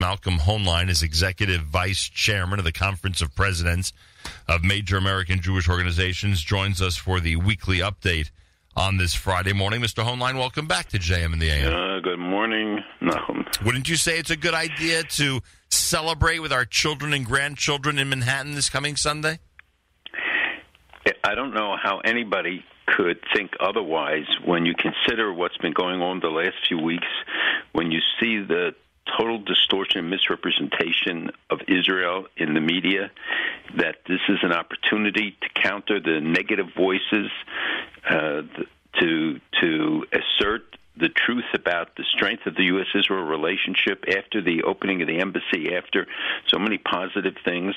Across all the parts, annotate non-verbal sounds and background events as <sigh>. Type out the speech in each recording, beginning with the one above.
Malcolm Hoenlein is executive vice chairman of the Conference of Presidents of Major American Jewish Organizations, joins us for the weekly update on this Friday morning. Mr. Hoenlein, welcome back to JM in the AM. Uh, good morning. No. Wouldn't you say it's a good idea to celebrate with our children and grandchildren in Manhattan this coming Sunday? I don't know how anybody could think otherwise when you consider what's been going on the last few weeks, when you see the total distortion and misrepresentation of Israel in the media, that this is an opportunity to counter the negative voices, uh, to to assert the truth about the strength of the U.S. Israel relationship after the opening of the embassy, after so many positive things,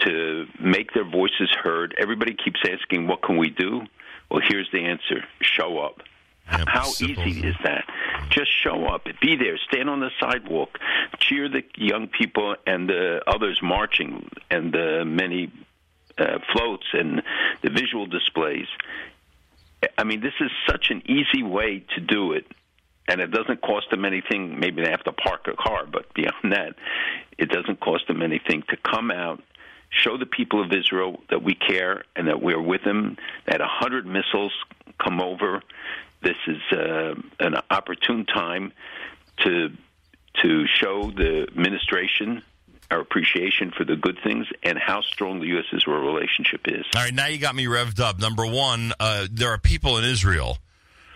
to make their voices heard. Everybody keeps asking, What can we do? Well, here's the answer show up. Yeah, How simple. easy is that? Just show up, be there, stand on the sidewalk, cheer the young people and the others marching, and the many uh, floats and the visual displays. I mean, this is such an easy way to do it, and it doesn't cost them anything. Maybe they have to park a car, but beyond that, it doesn't cost them anything to come out, show the people of Israel that we care and that we're with them. That a hundred missiles come over. This is uh, an opportune time to to show the administration our appreciation for the good things and how strong the U.S. Israel relationship is. All right, now you got me revved up. Number one, uh, there are people in Israel,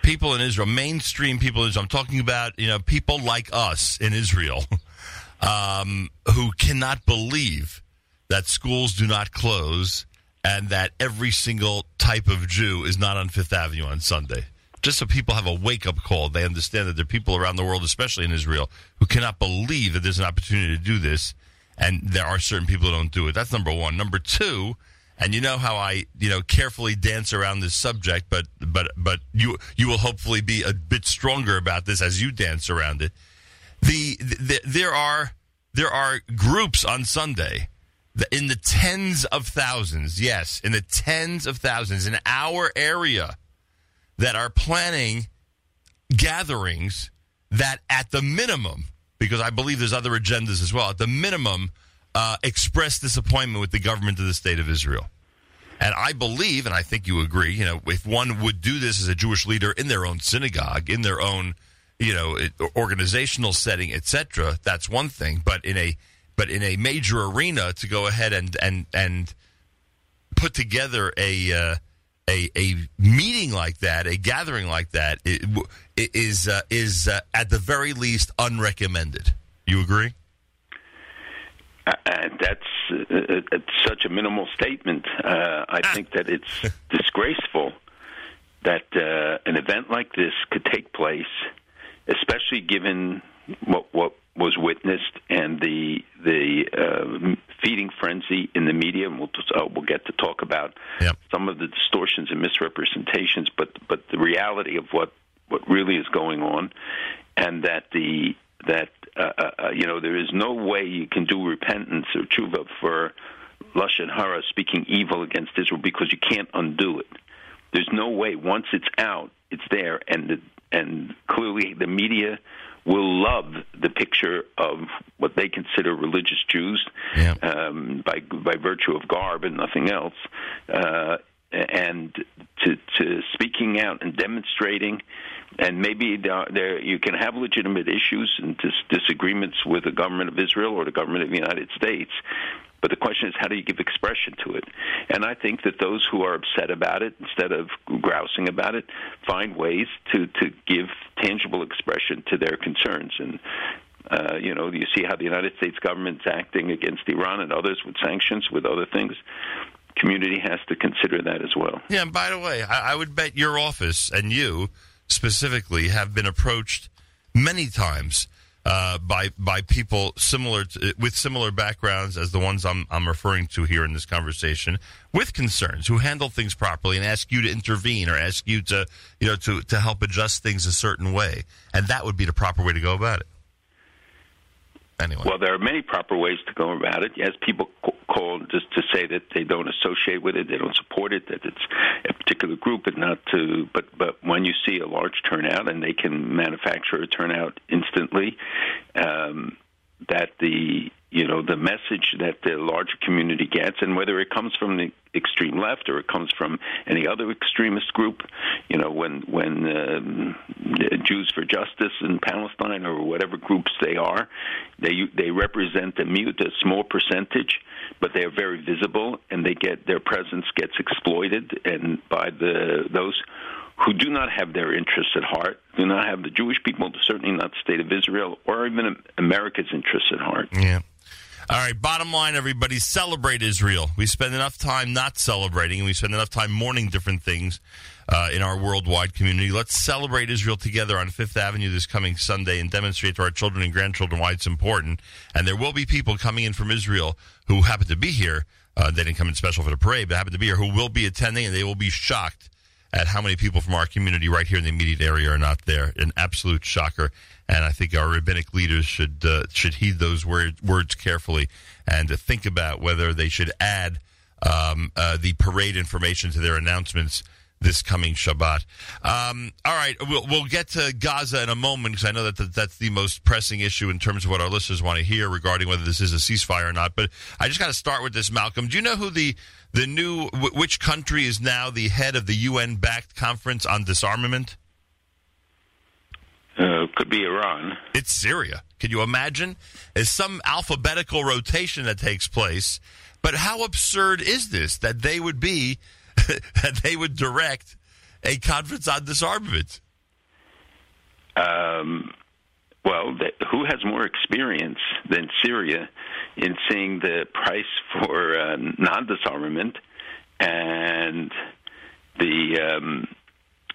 people in Israel, mainstream people in Israel. I'm talking about you know people like us in Israel, <laughs> um, who cannot believe that schools do not close and that every single type of Jew is not on Fifth Avenue on Sunday. Just so people have a wake up call, they understand that there are people around the world, especially in Israel, who cannot believe that there's an opportunity to do this, and there are certain people who don't do it. That's number one. Number two, and you know how I, you know, carefully dance around this subject, but but but you you will hopefully be a bit stronger about this as you dance around it. The, the there are there are groups on Sunday in the tens of thousands, yes, in the tens of thousands in our area that are planning gatherings that at the minimum, because I believe there's other agendas as well, at the minimum, uh, express disappointment with the government of the state of Israel. And I believe, and I think you agree, you know, if one would do this as a Jewish leader in their own synagogue, in their own, you know, organizational setting, etc., that's one thing. But in a but in a major arena, to go ahead and and and put together a uh, a a meeting like that, a gathering like that, it, it is uh, is uh, at the very least unrecommended. You agree? Uh, and that's uh, uh, it's such a minimal statement. Uh, I think that it's <laughs> disgraceful that uh, an event like this could take place, especially given what what was witnessed and the the uh, feeding frenzy in the media. And we'll just, uh, we'll get to talk about Yep. some of the distortions and misrepresentations, but but the reality of what what really is going on, and that the that uh, uh, you know there is no way you can do repentance or tshuva for lashon hara, speaking evil against Israel, because you can't undo it. There's no way. Once it's out, it's there, and the, and clearly the media will love the picture of what they consider religious Jews Yeah. um, by by virtue of garb and nothing else. Uh, and to, to speaking out and demonstrating, and maybe there, there you can have legitimate issues and dis- disagreements with the government of Israel or the government of the United States. But the question is, how do you give expression to it? And I think that those who are upset about it, instead of grousing about it, find ways to, to give tangible expression to their concerns. And uh, you know, you see how the United States government's acting against Iran and others with sanctions, with other things. Community has to consider that as well. Yeah, and by the way, I, I would bet your office and you specifically have been approached many times uh, by by people similar to, with similar backgrounds as the ones I'm I'm referring to here in this conversation, with concerns who handle things properly and ask you to intervene or ask you to you know to to help adjust things a certain way, and that would be the proper way to go about it. Anyway, Well, there are many proper ways to go about it. Yes, people call just to say that they don't associate with it, they don't support it, that it's a particular group, but not to. But but when you see a large turnout and they can manufacture a turnout instantly, um, that the you know the message that the larger community gets, and whether it comes from the extreme left or it comes from any other extremist group, you know, when when um, Jews for Justice in Palestine or whatever groups they are, they they represent a mute, a small percentage, but they are very visible, and they get their presence gets exploited, and by the those who do not have their interests at heart, do not have the Jewish people, certainly not the state of Israel, or even America's interests at heart. Yeah. All right, bottom line, everybody, celebrate Israel. We spend enough time not celebrating, and we spend enough time mourning different things uh, in our worldwide community. Let's celebrate Israel together on Fifth Avenue this coming Sunday and demonstrate to our children and grandchildren why it's important. And there will be people coming in from Israel who happen to be here. Uh, they didn't come in special for the parade, but happen to be here, who will be attending, and they will be shocked at how many people from our community right here in the immediate area are not there. An absolute shocker. And I think our rabbinic leaders should uh, should heed those word, words carefully and uh, think about whether they should add um, uh, the parade information to their announcements this coming Shabbat. Um, all right, we'll, we'll get to Gaza in a moment because I know that the, that's the most pressing issue in terms of what our listeners want to hear regarding whether this is a ceasefire or not. But I just got to start with this, Malcolm. Do you know who the the new which country is now the head of the UN backed conference on disarmament? Uh, could be Iran. It's Syria. Can you imagine? There's some alphabetical rotation that takes place. But how absurd is this that they would be, <laughs> that they would direct a conference on disarmament? Um, well, the, who has more experience than Syria in seeing the price for uh, non disarmament and the um,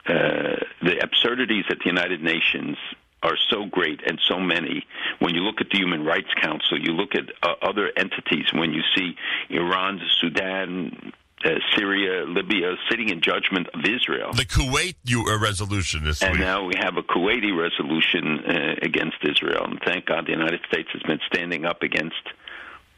uh, the absurdities at the United Nations are so great and so many. When you look at the Human Rights Council, you look at uh, other entities. When you see Iran, Sudan, uh, Syria, Libya sitting in judgment of Israel. The Kuwait uh, resolution this and week. now we have a Kuwaiti resolution uh, against Israel. And thank God the United States has been standing up against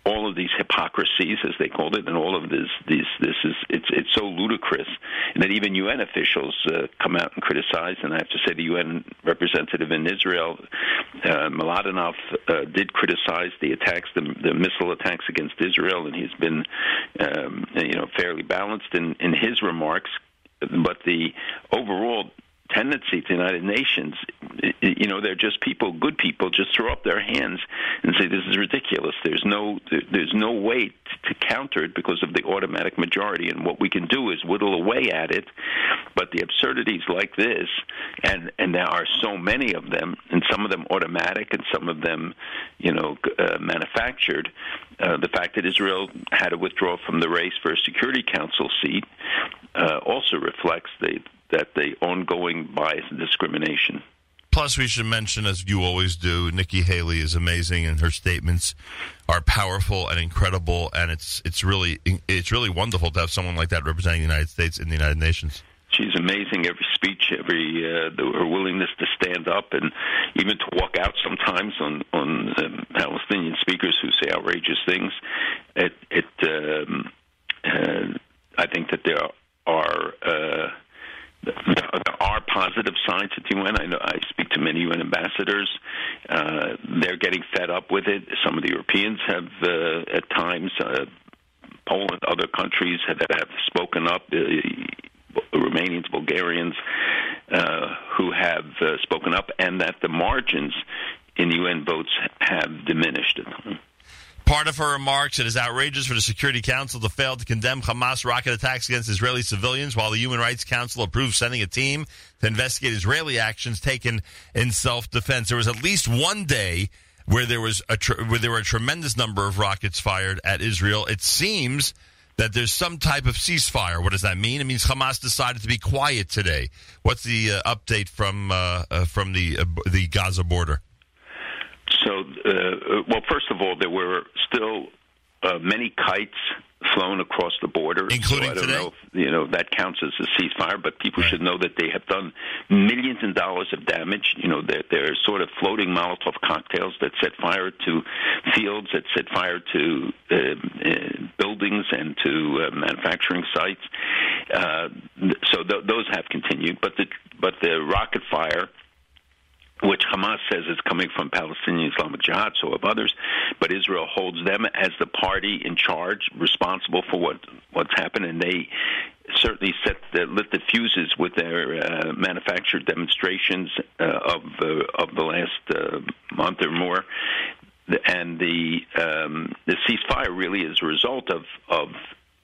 all of these hypocrisies, as they called it, and all of this, these, this is it's it's so ludicrous, and that even UN officials uh, come out and criticize. And I have to say, the UN representative in Israel, uh, Mladenov, uh, did criticize the attacks, the, the missile attacks against Israel, and he's been, um, you know, fairly balanced in in his remarks. But the overall tendency to the United Nations, you know, they're just people, good people, just throw up their hands and say this is ridiculous. There's no there's no way to counter it because of the automatic majority, and what we can do is whittle away at it. But the absurdities like this, and and there are so many of them, and some of them automatic, and some of them, you know, uh, manufactured. Uh, the fact that Israel had to withdraw from the race for a Security Council seat uh, also reflects the that the ongoing bias and discrimination. Plus, we should mention, as you always do, Nikki Haley is amazing, and her statements are powerful and incredible. And it's it's really it's really wonderful to have someone like that representing the United States in the United Nations. She's amazing. Every speech, every uh, her willingness to stand up, and even to walk out sometimes on on um, Palestinian speakers who say outrageous things. It it um, uh, I think that there are. Are uh, there are positive signs at the UN. I know I speak to many UN ambassadors. Uh, they're getting fed up with it. Some of the Europeans have, uh, at times, uh, Poland, other countries have, have spoken up. Uh, Romanians, Bulgarians, uh, who have uh, spoken up, and that the margins in UN votes have diminished. Part of her remarks, it is outrageous for the Security Council to fail to condemn Hamas rocket attacks against Israeli civilians, while the Human Rights Council approves sending a team to investigate Israeli actions taken in self-defense. There was at least one day where there was a tr- where there were a tremendous number of rockets fired at Israel. It seems that there's some type of ceasefire. What does that mean? It means Hamas decided to be quiet today. What's the uh, update from uh, uh, from the uh, the Gaza border? So, uh, well, first of all, there were still uh, many kites flown across the border. Including so I don't today? know if, you know that counts as a ceasefire, but people right. should know that they have done millions of dollars of damage. You know, they're, they're sort of floating Molotov cocktails that set fire to fields, that set fire to uh, uh, buildings and to uh, manufacturing sites. Uh, so th- those have continued, but the but the rocket fire which Hamas says is coming from Palestinian Islamic Jihad, so of others, but Israel holds them as the party in charge, responsible for what what's happened, and they certainly set the, lit the fuses with their uh, manufactured demonstrations uh, of uh, of the last uh, month or more, and the um, the ceasefire really is a result of of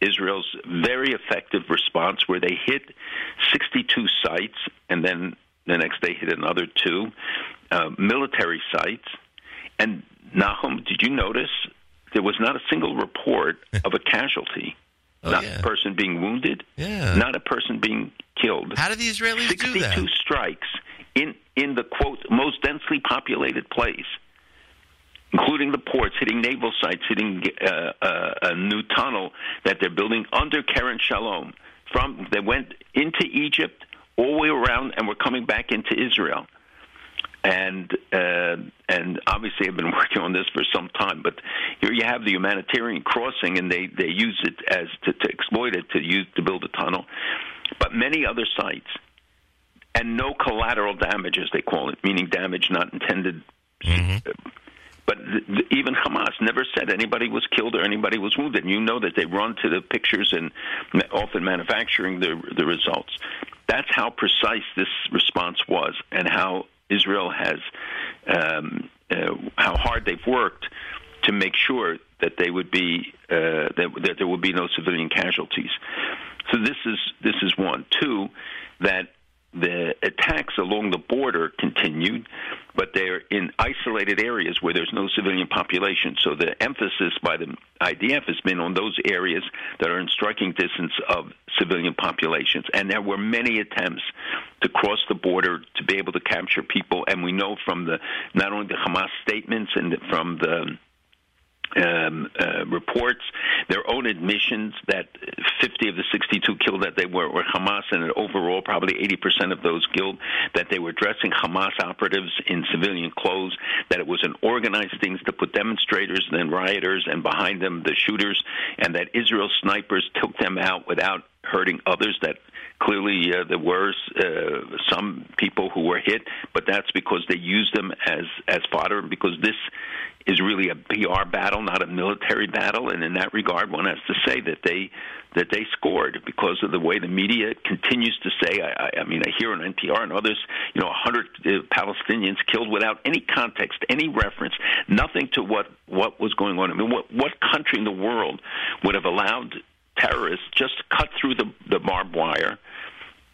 Israel's very effective response, where they hit 62 sites and then the next day hit another two uh, military sites. And Nachum, did you notice there was not a single report <laughs> of a casualty? Oh, not yeah. a person being wounded, Yeah. not a person being killed. How did the Israelis do that? 62 strikes in in the quote most densely populated place, including the ports, hitting naval sites, hitting uh, uh, a new tunnel that they're building under Kerem Shalom. From they went into Egypt all the way around, and we're coming back into Israel. And uh, and obviously, I've been <laughs> working on this for some time. But here you have the humanitarian crossing, and they, they use it as to, to exploit it to use to build a tunnel. But many other sites, and no collateral damage, as they call it, meaning damage not intended. But th- even Hamas never said anybody was killed or anybody was wounded. And you know that they run to the pictures and often manufacturing the the results. That's how precise this response was, and how Israel has um, uh, how hard they've worked to make sure that they would be uh, that, that there would be no civilian casualties. So this is this is one. Two, that the attacks along the border continued, but they're in isolated areas where there's no civilian population. So the emphasis by the IDF has been on those areas that are in striking distance of civilian populations. And there were many attempts to cross the border to be able to capture people. And we know from the not only the Hamas statements and from the um, uh, reports, their own admissions that 50 of the 62 killed that they were, were Hamas, and overall probably 80% of those killed that they were dressing Hamas operatives in civilian clothes, that it was an organized thing to put demonstrators and then rioters and behind them the shooters, and that Israel snipers took them out without hurting others. That clearly uh, there were uh, some people who were hit, but that's because they used them as as fodder. Because this is really a PR battle, not a military battle, and in that regard, one has to say that they that they scored because of the way the media continues to say. I, I, I mean, I hear on NPR and others, you know, 100 uh, Palestinians killed without any context, any reference, nothing to what what was going on. I mean, what what country in the world would have allowed terrorists just cut through the the barbed wire?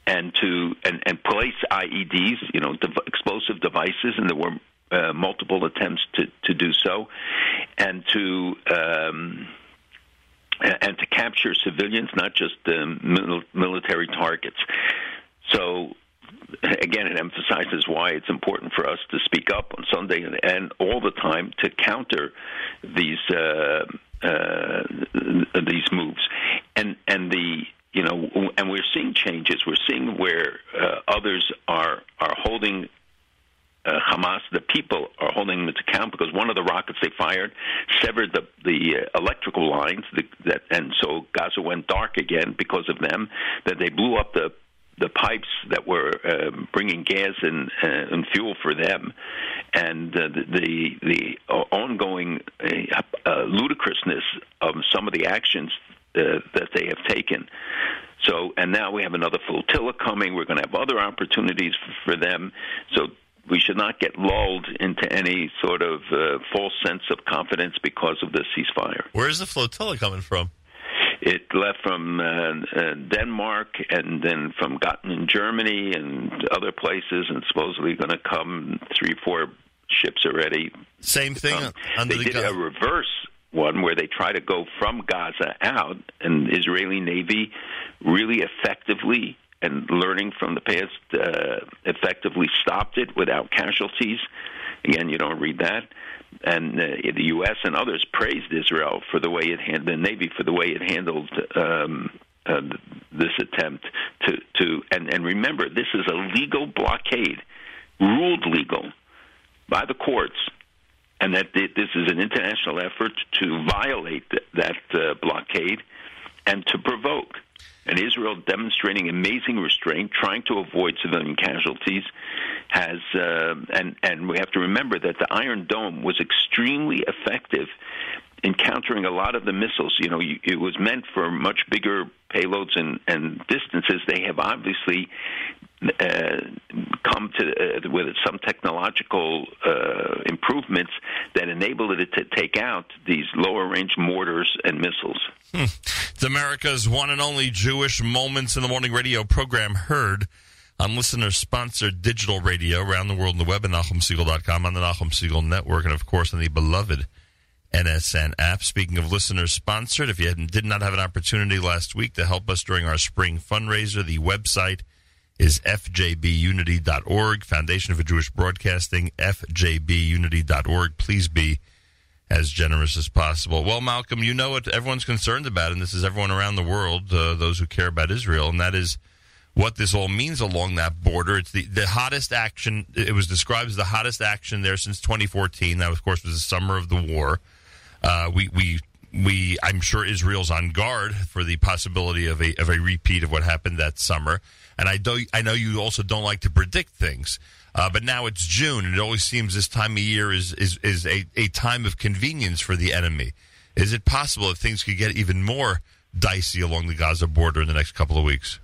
and to and, and place IEDs, you know, dev- explosive devices, and there were uh, multiple attempts to, to do so, and to um, and to capture civilians, not just um, mil- military targets. So again, it emphasizes why it's important for us to speak up on Sunday and, and all the time to counter these uh, uh, these moves, and and the you know, and we're seeing changes. We're seeing where uh, others are are holding uh, Hamas, the people are holding them to account because one of the rockets they fired severed the the uh, electrical lines, the, that, and so Gaza went dark again because of them. That they blew up the the pipes that were um, bringing gas and, uh, and fuel for them, and uh, the the, the ongoing uh, uh, ludicrousness of some of the actions uh, that they have taken. So, and now we have another flotilla coming. We're going to have other opportunities for, them. So we should not get lulled into any sort of uh, false sense of confidence because of the ceasefire. Where's the flotilla coming from? It left from uh, uh, Denmark and then from Göttingen, Germany, and other places, and supposedly going to come three, four ships already. Same thing Um, under they the did a reverse one where they try to go from Gaza out, and Israeli Navy really effectively and learning from the past, uh, effectively stopped it without casualties. Again, you don't read that. And uh, the U.S. and others praised Israel for the way it handled the Navy for the way it handled um, uh, this attempt to to and, and remember this is a legal blockade, ruled legal by the courts, and that th- this is an international effort to violate th- that uh, blockade and to provoke. And Israel, demonstrating amazing restraint, trying to avoid civilian casualties, has uh, and and we have to remember that the Iron Dome was extremely effective in countering a lot of the missiles. You know, it was meant for much bigger payloads and, and distances. They have obviously uh, come to uh, with some technological uh, improvements that enabled it to take out these lower range mortars and missiles. Hmm. It's America's one and only Jewish Moments in the Morning radio program heard on listener sponsored digital radio around the world on the web at NachumSegal.com, on the Nachum Segal Network, and of course on the beloved NSN app. Speaking of listeners sponsored, if you did not have an opportunity last week to help us during our spring fundraiser, the website is fjbunity.org, Foundation for Jewish Broadcasting, fjbunity.org. Please be as generous as possible. Well, Malcolm, you know what everyone's concerned about, and this is everyone around the world, uh, those who care about Israel, and that is what this all means along that border. It's the, the hottest action. It was described as the hottest action there since 2014. That, of course, was the summer of the war. Uh, we, we, we, I'm sure Israel's on guard for the possibility of a, of a repeat of what happened that summer. And I do, I know you also don't like to predict things. Uh, but now it's June, and it always seems this time of year is is, is a, a time of convenience for the enemy. Is it possible that things could get even more dicey along the Gaza border in the next couple of weeks?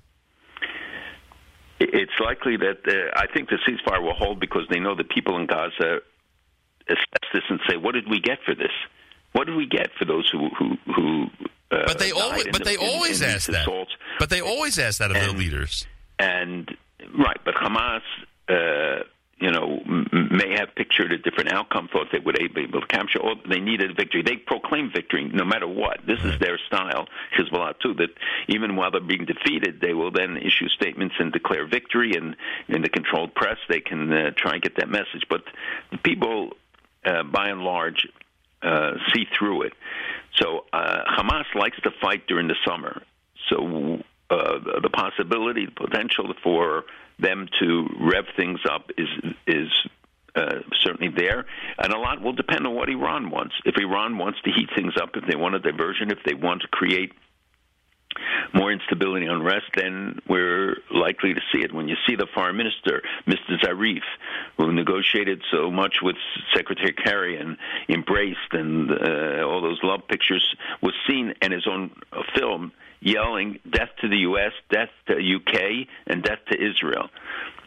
It's likely that uh, I think the ceasefire will hold because they know the people in Gaza assess this and say, "What did we get for this? What did we get for those who who who?" Uh, but they always, but the, they always in, in ask that. Assaults? But they always ask that of and, their leaders. And right, but Hamas, uh, you know, m- may have pictured a different outcome. Thought they would be able to capture. Or they needed victory. They proclaim victory no matter what. This is their style. Hezbollah too. That even while they're being defeated, they will then issue statements and declare victory. And in the controlled press, they can uh, try and get that message. But the people, uh, by and large, uh, see through it. So uh, Hamas likes to fight during the summer. So uh, the possibility, the potential for them to rev things up is is uh, certainly there, and a lot will depend on what Iran wants. If Iran wants to heat things up, if they want a diversion, if they want to create more instability and unrest, then we're likely to see it. When you see the foreign minister, Mr. Zarif, who negotiated so much with Secretary Kerry and embraced and uh, all those love pictures, was seen in his own film yelling death to the U.S., death to UK, and death to Israel.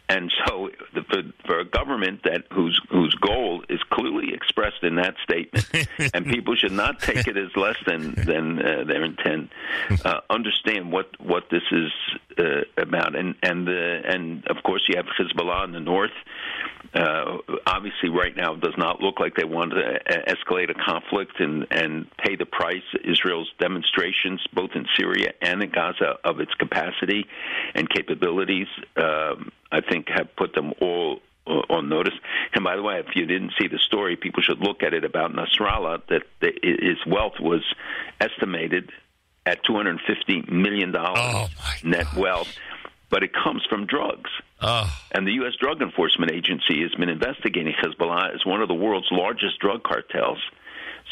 And so, the, for, for a government that whose whose goal is clearly expressed in that statement, <laughs> and people should not take it as less than than uh, their intent, uh, understand what what this is uh, about. And and the and of course, you have Hezbollah in the north, uh, obviously right now it does not look like they want to escalate a conflict and, and pay the price. Israel's demonstrations, both in Syria and in Gaza, of its capacity and capabilities, um, I think, have put them all uh, on notice. And by the way, if you didn't see the story, people should look at it about Nasrallah that the, his wealth was estimated at 250 million dollars oh net wealth but it comes from drugs. Oh. And the U.S. Drug Enforcement Agency has been investigating Hezbollah as one of the world's largest drug cartels.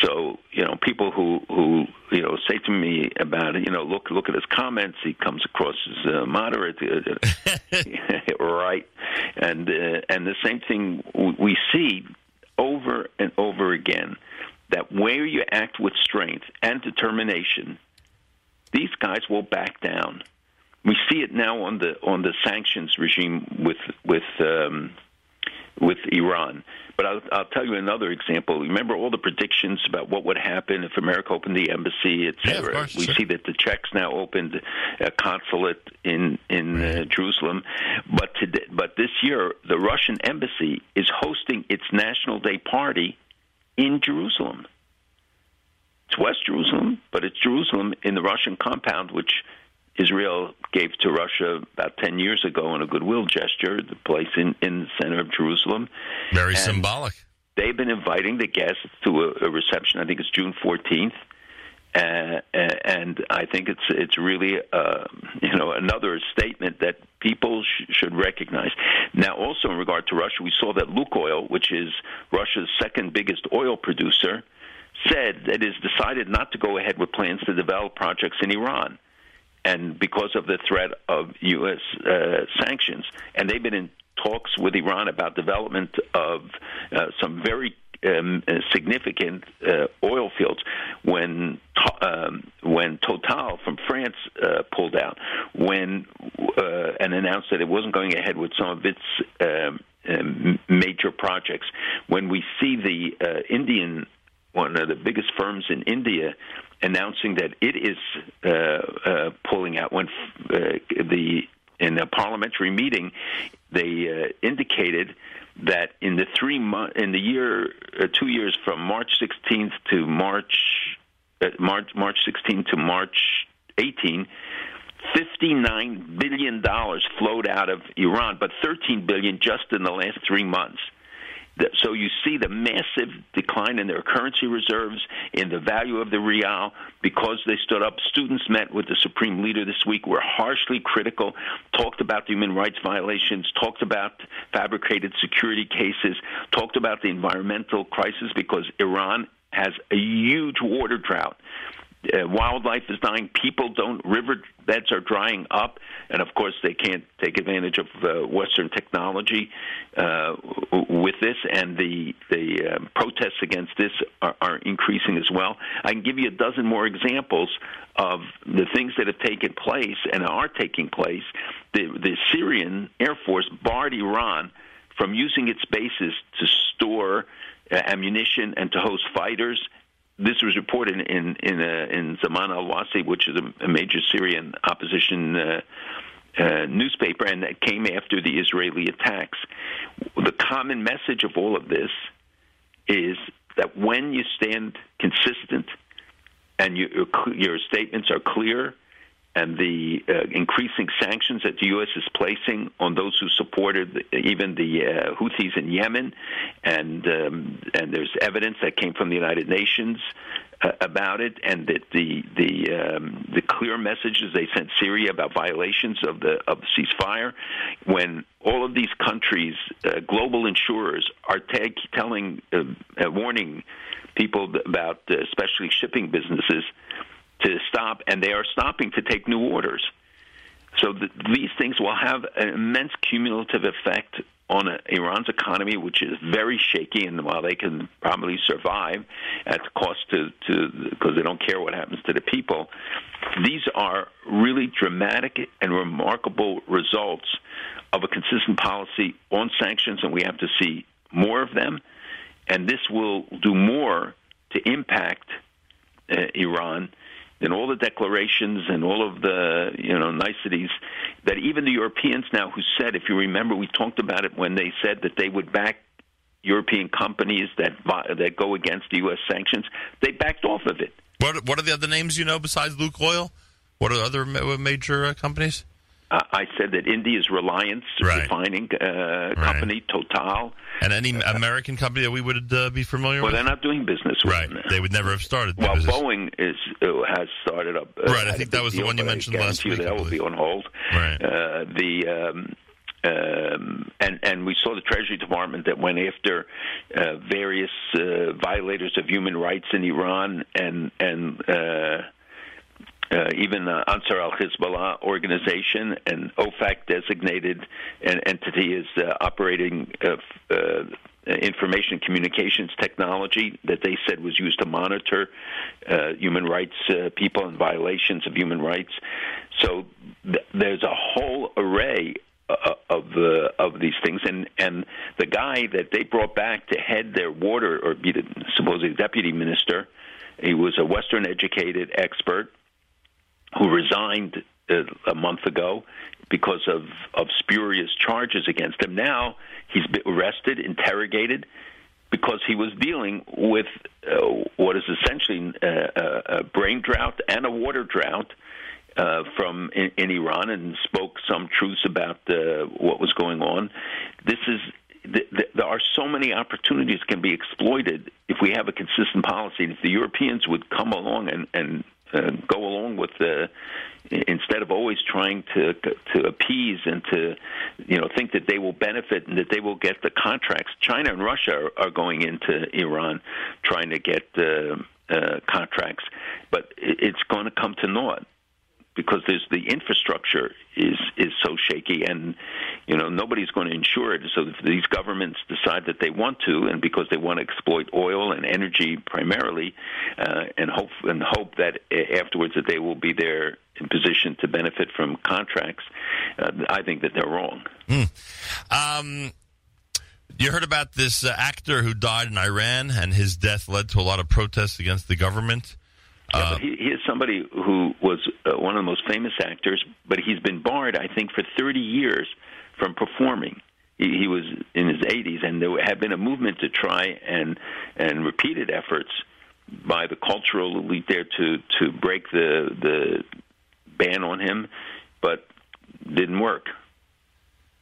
So you know, people who who you know say to me about it, you know, look look at his comments. He comes across as uh, moderate, uh, <laughs> right? And uh, and the same thing we see over and over again that where you act with strength and determination, these guys will back down. We see it now on the on the sanctions regime with with um, with Iran. But I'll, I'll tell you another example. Remember all the predictions about what would happen if America opened the embassy, et cetera. Yeah, we sure. see that the Czechs now opened a consulate in in uh, Jerusalem. But today, but this year, the Russian embassy is hosting its National Day party in Jerusalem. It's West Jerusalem, but it's Jerusalem in the Russian compound, which Israel gave to Russia about 10 years ago in a goodwill gesture, the place in, in the center of Jerusalem. Very and symbolic. They've been inviting the guests to a, a reception, I think it's June 14th. Uh, and I think it's it's really uh, you know another statement that people sh- should recognize. Now, also in regard to Russia, we saw that Lukoil, which is Russia's second biggest oil producer, said that it has decided not to go ahead with plans to develop projects in Iran and because of the threat of U.S. Uh, sanctions, and they've been in talks with Iran about development of uh, some very um, uh, significant uh, oil fields when um, when Total from France uh, pulled out, when uh, and announced that it wasn't going ahead with some of its um, um major projects, when we see the uh, Indian one of the biggest firms in India announcing that it is uh, pulling out when the in a parliamentary meeting they indicated that in the three month in the year uh, two years from March 16th to March uh, March March 16th to March 18 59 billion dollars flowed out of Iran but 13 billion just in the last 3 months so you see the massive decline in their currency reserves, in the value of the rial, because they stood up. Students met with the supreme leader this week, were harshly critical, talked about the human rights violations, talked about fabricated security cases, talked about the environmental crisis because Iran has a huge water drought uh, wildlife is dying. People don't. River beds are drying up, and of course they can't take advantage of uh, Western technology uh, with this. And the the uh, protests against this are, are increasing as well. I can give you a dozen more examples of the things that have taken place and are taking place. The the Syrian Air Force barred Iran from using its bases to store uh, ammunition and to host fighters this was reported in in uh, in Zaman al Wasl, which is a, a major Syrian opposition uh, uh, newspaper, and that came after the Israeli attacks. The common message of all of this is that when you stand consistent and you, your statements are clear and the uh, increasing sanctions that the U.S. is placing on those who supported even the uh, Houthis in Yemen, and um, and there's evidence that came from the United Nations uh, about it, and that the the um, the clear messages they sent Syria about violations of the of the ceasefire, when all of these countries, uh, global insurers, are tag- telling, uh, uh, warning people about, especially shipping businesses to stop, and they are stopping to take new orders. So the, these things will have an immense cumulative effect on Iran's economy, which is very shaky, and while they can probably survive at the cost to, to because they don't care what happens to the people, these are really dramatic and remarkable results of a consistent policy on sanctions, and we have to see more of them. And this will do more to impact uh, Iran and all the declarations and all of the you know niceties that even the Europeans now who said, if you remember, we talked about it when they said that they would back European companies that that go against the U.S. sanctions, they backed off of it. What what are the other names you know besides Lukoil? What are other major uh, companies? Uh, I said that India's Reliance right. refining uh, company, right. Total, and any uh, American company that we would uh, be familiar well, with. Well, they're not doing business. Right, them. they would never have started. Well, business. Boeing is uh, has started up. Uh, right, I think that was the one you mentioned last week. That will be on hold. Right. the um, um, and and we saw the Treasury Department that went after uh, various uh, violators of human rights in Iran and and uh, uh, even the Ansar al Hezbollah organization and OFAC designated an entity is uh, operating uh, uh, information communications technology that they said was used to monitor uh, human rights uh, people and violations of human rights. So th- there's a whole array uh, of uh, of these things, and and the guy that they brought back to head their water or be the supposedly deputy minister, he was a Western educated expert who resigned uh, a month ago because of, of spurious charges against him. Now he's been arrested, interrogated, because he was dealing with uh, what is essentially a, uh, uh, a brain drought and a water drought. Uh, from in, in, Iran and spoke some truths about uh, what was going on. This is th- th- there are so many opportunities can be exploited if we have a consistent policy. And if the Europeans would come along and, and uh, go along with the instead of always trying to to appease and to you know think that they will benefit and that they will get the contracts. China and Russia are, are going into Iran trying to get uh, uh, contracts, but it's going to come to naught because there's the infrastructure is is so shaky, and you know nobody's going to insure it. So if these governments decide that they want to, and because they want to exploit oil and energy primarily, uh, and hope and hope that afterwards that they will be there in position to benefit from contracts, uh, I think that they're wrong. Mm. Um, you heard about this uh, actor who died in Iran, and his death led to a lot of protests against the government. Yeah, but he, he is somebody who was uh, one of the most famous actors, but he's been barred, I think, for 30 years from performing. He, he was in his 80s, and there had been a movement to try and and repeated efforts by the cultural elite there to to break the the ban on him, but didn't work.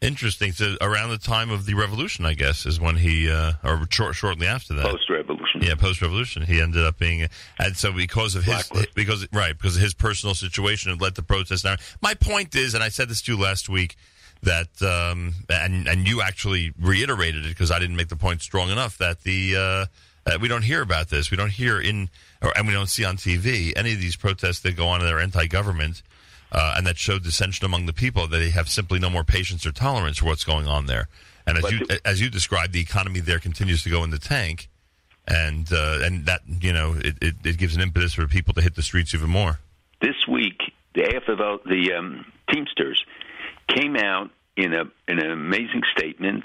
Interesting. So around the time of the revolution, I guess, is when he, uh, or short, shortly after that, post revolution. Yeah, post revolution, he ended up being, and so because of his, Blacklist. because right, because of his personal situation, it led to protests. Now, my point is, and I said this to you last week, that um, and and you actually reiterated it because I didn't make the point strong enough that the uh, that we don't hear about this, we don't hear in, or, and we don't see on TV any of these protests that go on that are anti-government uh, and that showed dissension among the people that they have simply no more patience or tolerance for what's going on there. And as you as you described, the economy there continues to go in the tank, and uh, and that you know it, it, it, gives an impetus for people to hit the streets even more. This week, the AFL, the um, Teamsters, came out in a in an amazing statement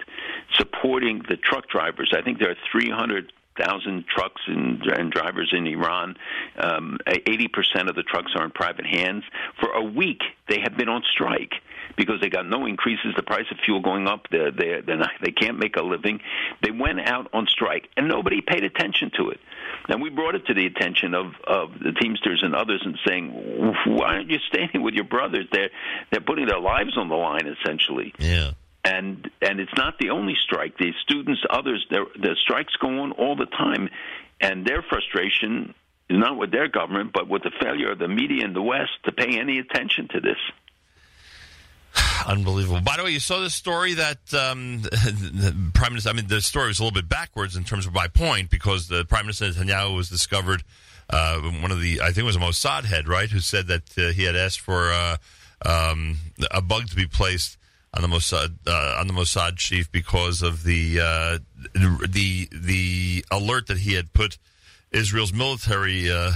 supporting the truck drivers. I think there are 300 thousand trucks and, and drivers in Iran. Um, eighty um, percent of the trucks are in private hands. For a week, they have been on strike because they got no increases. The price of fuel going up. They're, they're, they're not, they can't make a living. They went out on strike, and nobody paid attention to it. And we brought it to the attention of, of the Teamsters and others, and saying, "Why aren't you standing <laughs> with your brothers? They're they're putting their lives on the line, essentially." Yeah and and it's not the only strike. The students, others, the strikes go on all the time, and their frustration is not with their government, but with the failure of the media in the West to pay any attention to this. <sighs> Unbelievable. By the way, you saw this story that um, <laughs> the Prime Minister. I mean, the story was a little bit backwards in terms of my point because the Prime Minister Netanyahu was discovered. Uh, one of the, I think it was a Mossad head, right, who said that uh, he had asked for uh, um, a bug to be placed on the Mossad uh, on the Mossad chief because of the uh, the the alert that he had put Israel's military uh,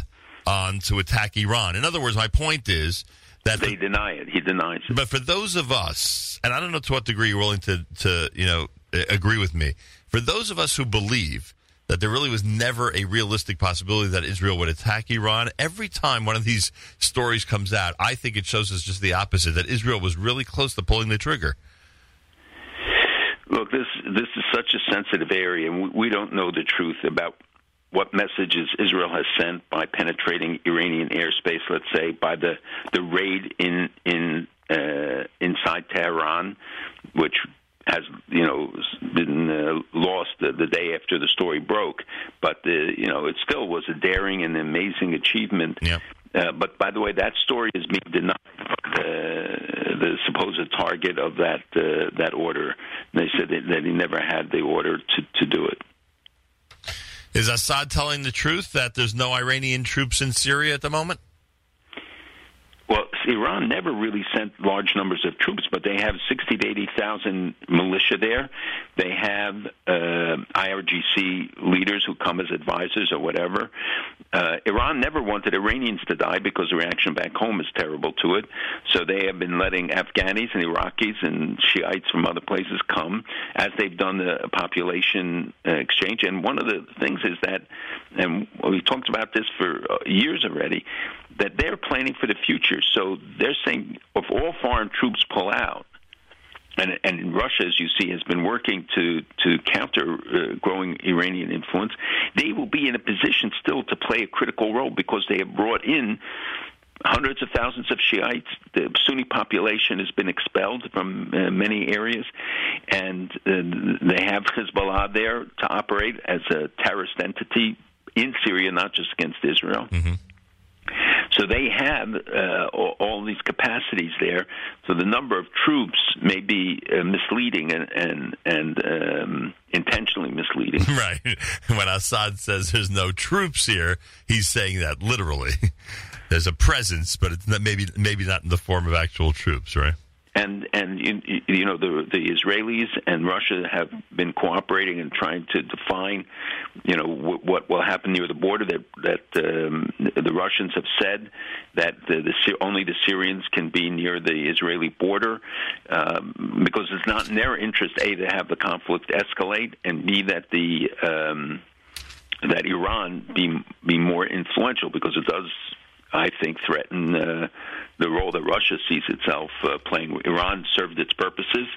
on to attack Iran. In other words, my point is that they the, deny it. He denies it. But for those of us, and I don't know to what degree you're willing to to you know agree with me, for those of us who believe that there really was never a realistic possibility that Israel would attack Iran. Every time one of these stories comes out, I think it shows us just the opposite that Israel was really close to pulling the trigger. Look, this this is such a sensitive area, and we don't know the truth about what messages Israel has sent by penetrating Iranian airspace. Let's say by the the raid in in uh, inside Tehran, which has you know been uh, lost the, the day after the story broke, but the you know it still was a daring and amazing achievement. Yeah. Uh, but by the way, that story is being denied. The, the supposed target of that uh, that order, they said that, that he never had the order to to do it. Is Assad telling the truth that there's no Iranian troops in Syria at the moment? Well, Iran never really sent large numbers of troops, but they have 60 to 80,000 militia there. They have uh, IRGC leaders who come as advisors or whatever. Uh, Iran never wanted Iranians to die because the reaction back home is terrible to it. So they have been letting Afghanis and Iraqis and Shiites from other places come as they've done the population uh, exchange. And one of the things is that, and we've talked about this for uh, years already, that they're planning for the future. So they're saying if all foreign troops pull out, and, and Russia, as you see, has been working to to counter uh, growing Iranian influence. They will be in a position still to play a critical role because they have brought in hundreds of thousands of Shiites. The Sunni population has been expelled from uh, many areas, and uh, they have Hezbollah there to operate as a terrorist entity in Syria, not just against Israel. Mm-hmm. So they have uh, all, these capacities there. So the number of troops may be uh, misleading and and, and um, intentionally misleading. <laughs> Right. When Assad says there's no troops here, he's saying that literally. <laughs> there's a presence, but it's not, maybe maybe not in the form of actual troops, right? And and you, you know the the Israelis and Russia have been cooperating and trying to define, you know, what, what will happen near the border. That that um, the Russians have said that the, the only the Syrians can be near the Israeli border um, because it's not in their interest a to have the conflict escalate and b that the um, that Iran be be more influential because it does I think, threaten uh, the role that Russia sees itself uh, playing. Iran served its purposes,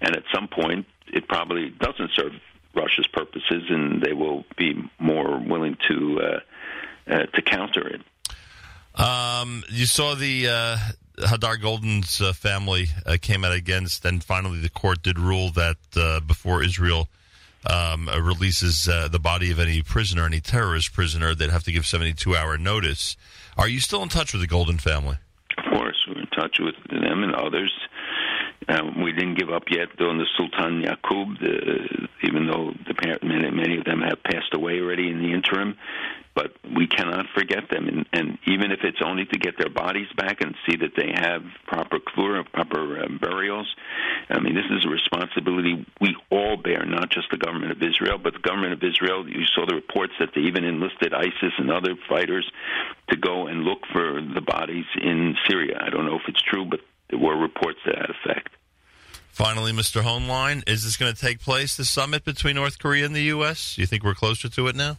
and at some point, it probably doesn't serve Russia's purposes, and they will be more willing to uh, uh, to counter it. Um, you saw the uh, Hadar Goldin's uh, family uh, came out against, and finally the court did rule that uh, before Israel um, releases uh, the body of any prisoner, any terrorist prisoner, they'd have to give 72 hour notice. Are you still in touch with the Goldin family? Of course, we're in touch with them and others. Um, we didn't give up yet on the Sultan Yaqub, the, even though the many, many of them have passed away already in the interim. But we cannot forget them, and, and even if it's only to get their bodies back and see that they have proper kevura, proper uh, burials. I mean, this is a responsibility we all bear, not just the government of Israel, but the government of Israel. You saw the reports that they even enlisted ISIS and other fighters to go and look for the bodies in Syria. I don't know if it's true, but there were reports to that effect. Finally, Mr. Hoenlein, is this going to take place, the summit between North Korea and the U.S.? Do you think we're closer to it now?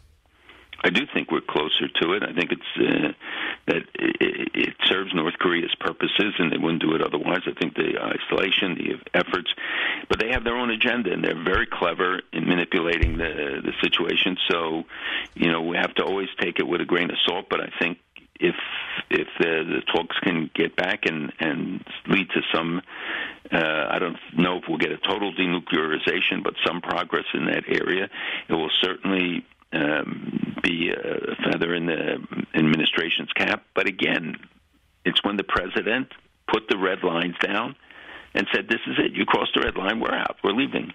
I do think we're closer to it. I think it's uh, that it, it serves North Korea's purposes, and they wouldn't do it otherwise. I think the isolation, the efforts, but they have their own agenda, and they're very clever in manipulating the the situation. So, you know, we have to always take it with a grain of salt. But I think if if the, the talks can get back and and lead to some uh, I don't know if we'll get a total denuclearization, but some progress in that area. It will certainly um, be a feather in the administration's cap. But again, it's when the president put the red lines down and said, "This is it. You crossed the red line. We're out. We're leaving."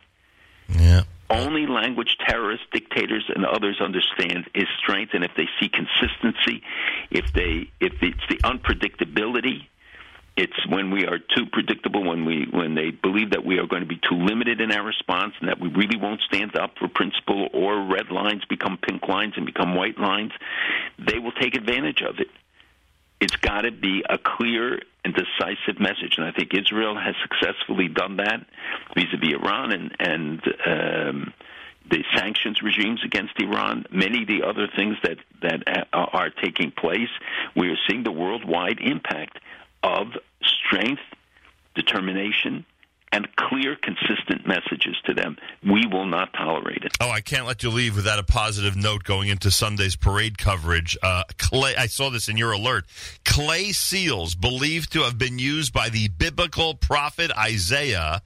Yeah. Only language terrorists, dictators, and others understand is strength, and if they see consistency, if they if it's the unpredictability it's when we are too predictable, when we when they believe that we are going to be too limited in our response, and that we really won't stand up for principle, or red lines become pink lines and become white lines. They will take advantage of it. It's got to be a clear and decisive message, and I think Israel has successfully done that vis-a-vis Iran and and. Um, the sanctions regimes against Iran, many of the other things that that are taking place, we are seeing the worldwide impact of strength, determination, and clear, consistent messages to them. We will not tolerate it. Oh, I can't let you leave without a positive note going into Sunday's parade coverage. Uh, clay, I saw this in your alert. Clay seals believed to have been used by the biblical prophet Isaiah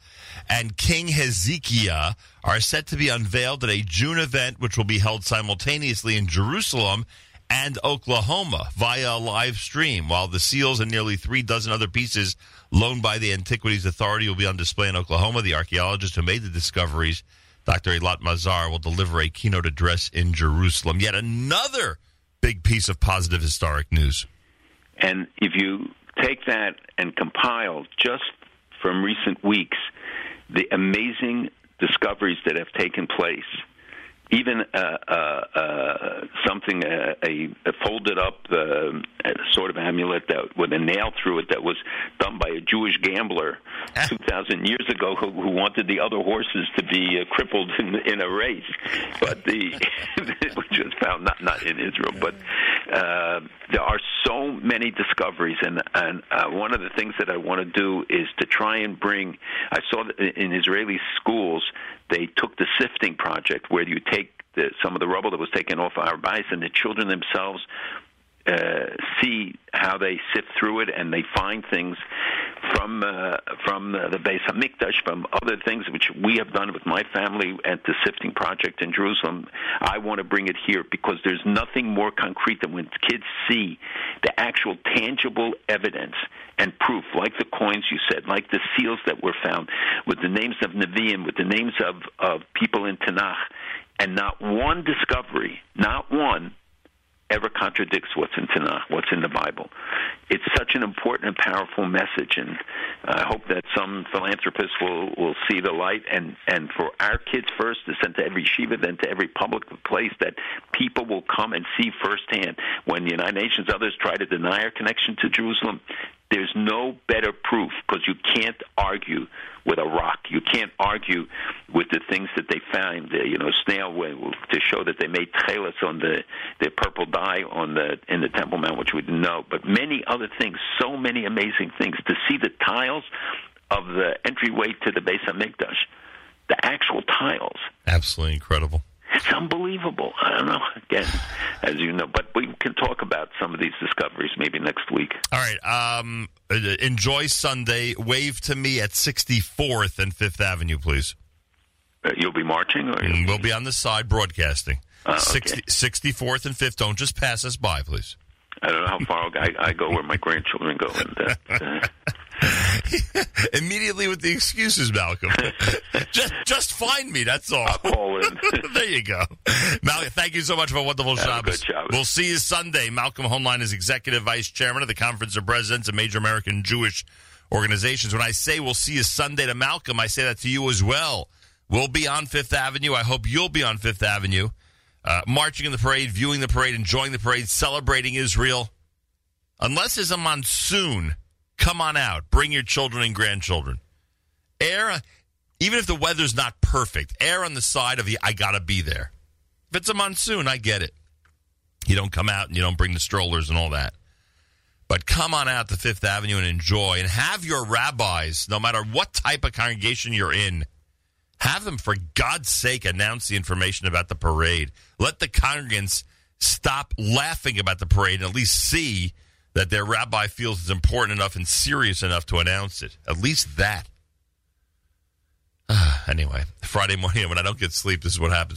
and King Hezekiah are set to be unveiled at a June event, which will be held simultaneously in Jerusalem and Oklahoma via a live stream, while the seals and nearly three dozen other pieces loaned by the Antiquities Authority will be on display in Oklahoma. The archaeologist who made the discoveries, Dr. Eilat Mazar, will deliver a keynote address in Jerusalem. Yet another big piece of positive historic news. And if you take that and compile just from recent weeks the amazing discoveries that have taken place even uh, uh, uh, something uh, a, a folded up uh, sort of amulet that with a nail through it that was done by a Jewish gambler two thousand years ago who, who wanted the other horses to be uh, crippled in, in a race, but the <laughs> which was found not not in Israel, but uh, there are so many discoveries, and and uh, one of the things that I want to do is to try and bring. I saw that in Israeli schools they took the sifting project where you take the, some of the rubble that was taken off our bodies, and the children themselves uh, see how they sift through it, and they find things from uh, from uh, the Beis Hamikdash, from other things which we have done with my family at the Sifting Project in Jerusalem. I want to bring it here because there's nothing more concrete than when kids see the actual tangible evidence and proof, like the coins you said, like the seals that were found, with the names of Nevi'im, with the names of of people in Tanakh, and not one discovery, not one ever contradicts what's in Tanakh, what's in the Bible. It's such an important and powerful message, and I hope that some philanthropists will will see the light, and and for our kids first to send to every shiva, then to every public place that people will come and see firsthand. When the United Nations others try to deny our connection to Jerusalem, there's no better proof because you can't argue with a rock. You can't argue with the things that they found. Uh, you know, snail to show that they made trailers on the the purple dye on the in the Temple Mount, which we didn't know. But many other things, so many amazing things. To see the tiles of the entryway to the Beis Hamikdash, the actual tiles. Absolutely incredible. It's unbelievable. I don't know. Again, as you know, but we can talk about some of these discoveries maybe next week. All right. Um, uh, enjoy Sunday. Wave to me at 64th and Fifth Avenue, please. Uh, you'll be marching, or mm, we'll be on the side broadcasting. Uh, okay. 60, 64th and Fifth. Don't just pass us by, please. I don't know how far I, I go where my grandchildren go, and uh, <laughs> uh <laughs> Immediately with the excuses, Malcolm. <laughs> just just find me. That's all. I'll call in. <laughs> there you go, Malcolm. Thank you so much for a wonderful Shabbos. We'll see you Sunday. Malcolm Hoenlein is executive vice chairman of the Conference of Presidents of Major American Jewish Organizations. When I say we'll see you Sunday to Malcolm, I say that to you as well. We'll be on Fifth Avenue. I hope you'll be on Fifth Avenue, uh, marching in the parade, viewing the parade, enjoying the parade, celebrating Israel. Unless there's a monsoon Come on out. Bring your children and grandchildren. Air, even if the weather's not perfect, err on the side of the I gotta be there. If it's a monsoon, I get it. You don't come out and you don't bring the strollers and all that. But come on out to Fifth Avenue and enjoy and have your rabbis, no matter what type of congregation you're in, have them, for God's sake, announce the information about the parade. Let the congregants stop laughing about the parade and at least see that their rabbi feels is important enough and serious enough to announce it. At least that. <sighs> anyway, Friday morning when I don't get sleep, this is what happens.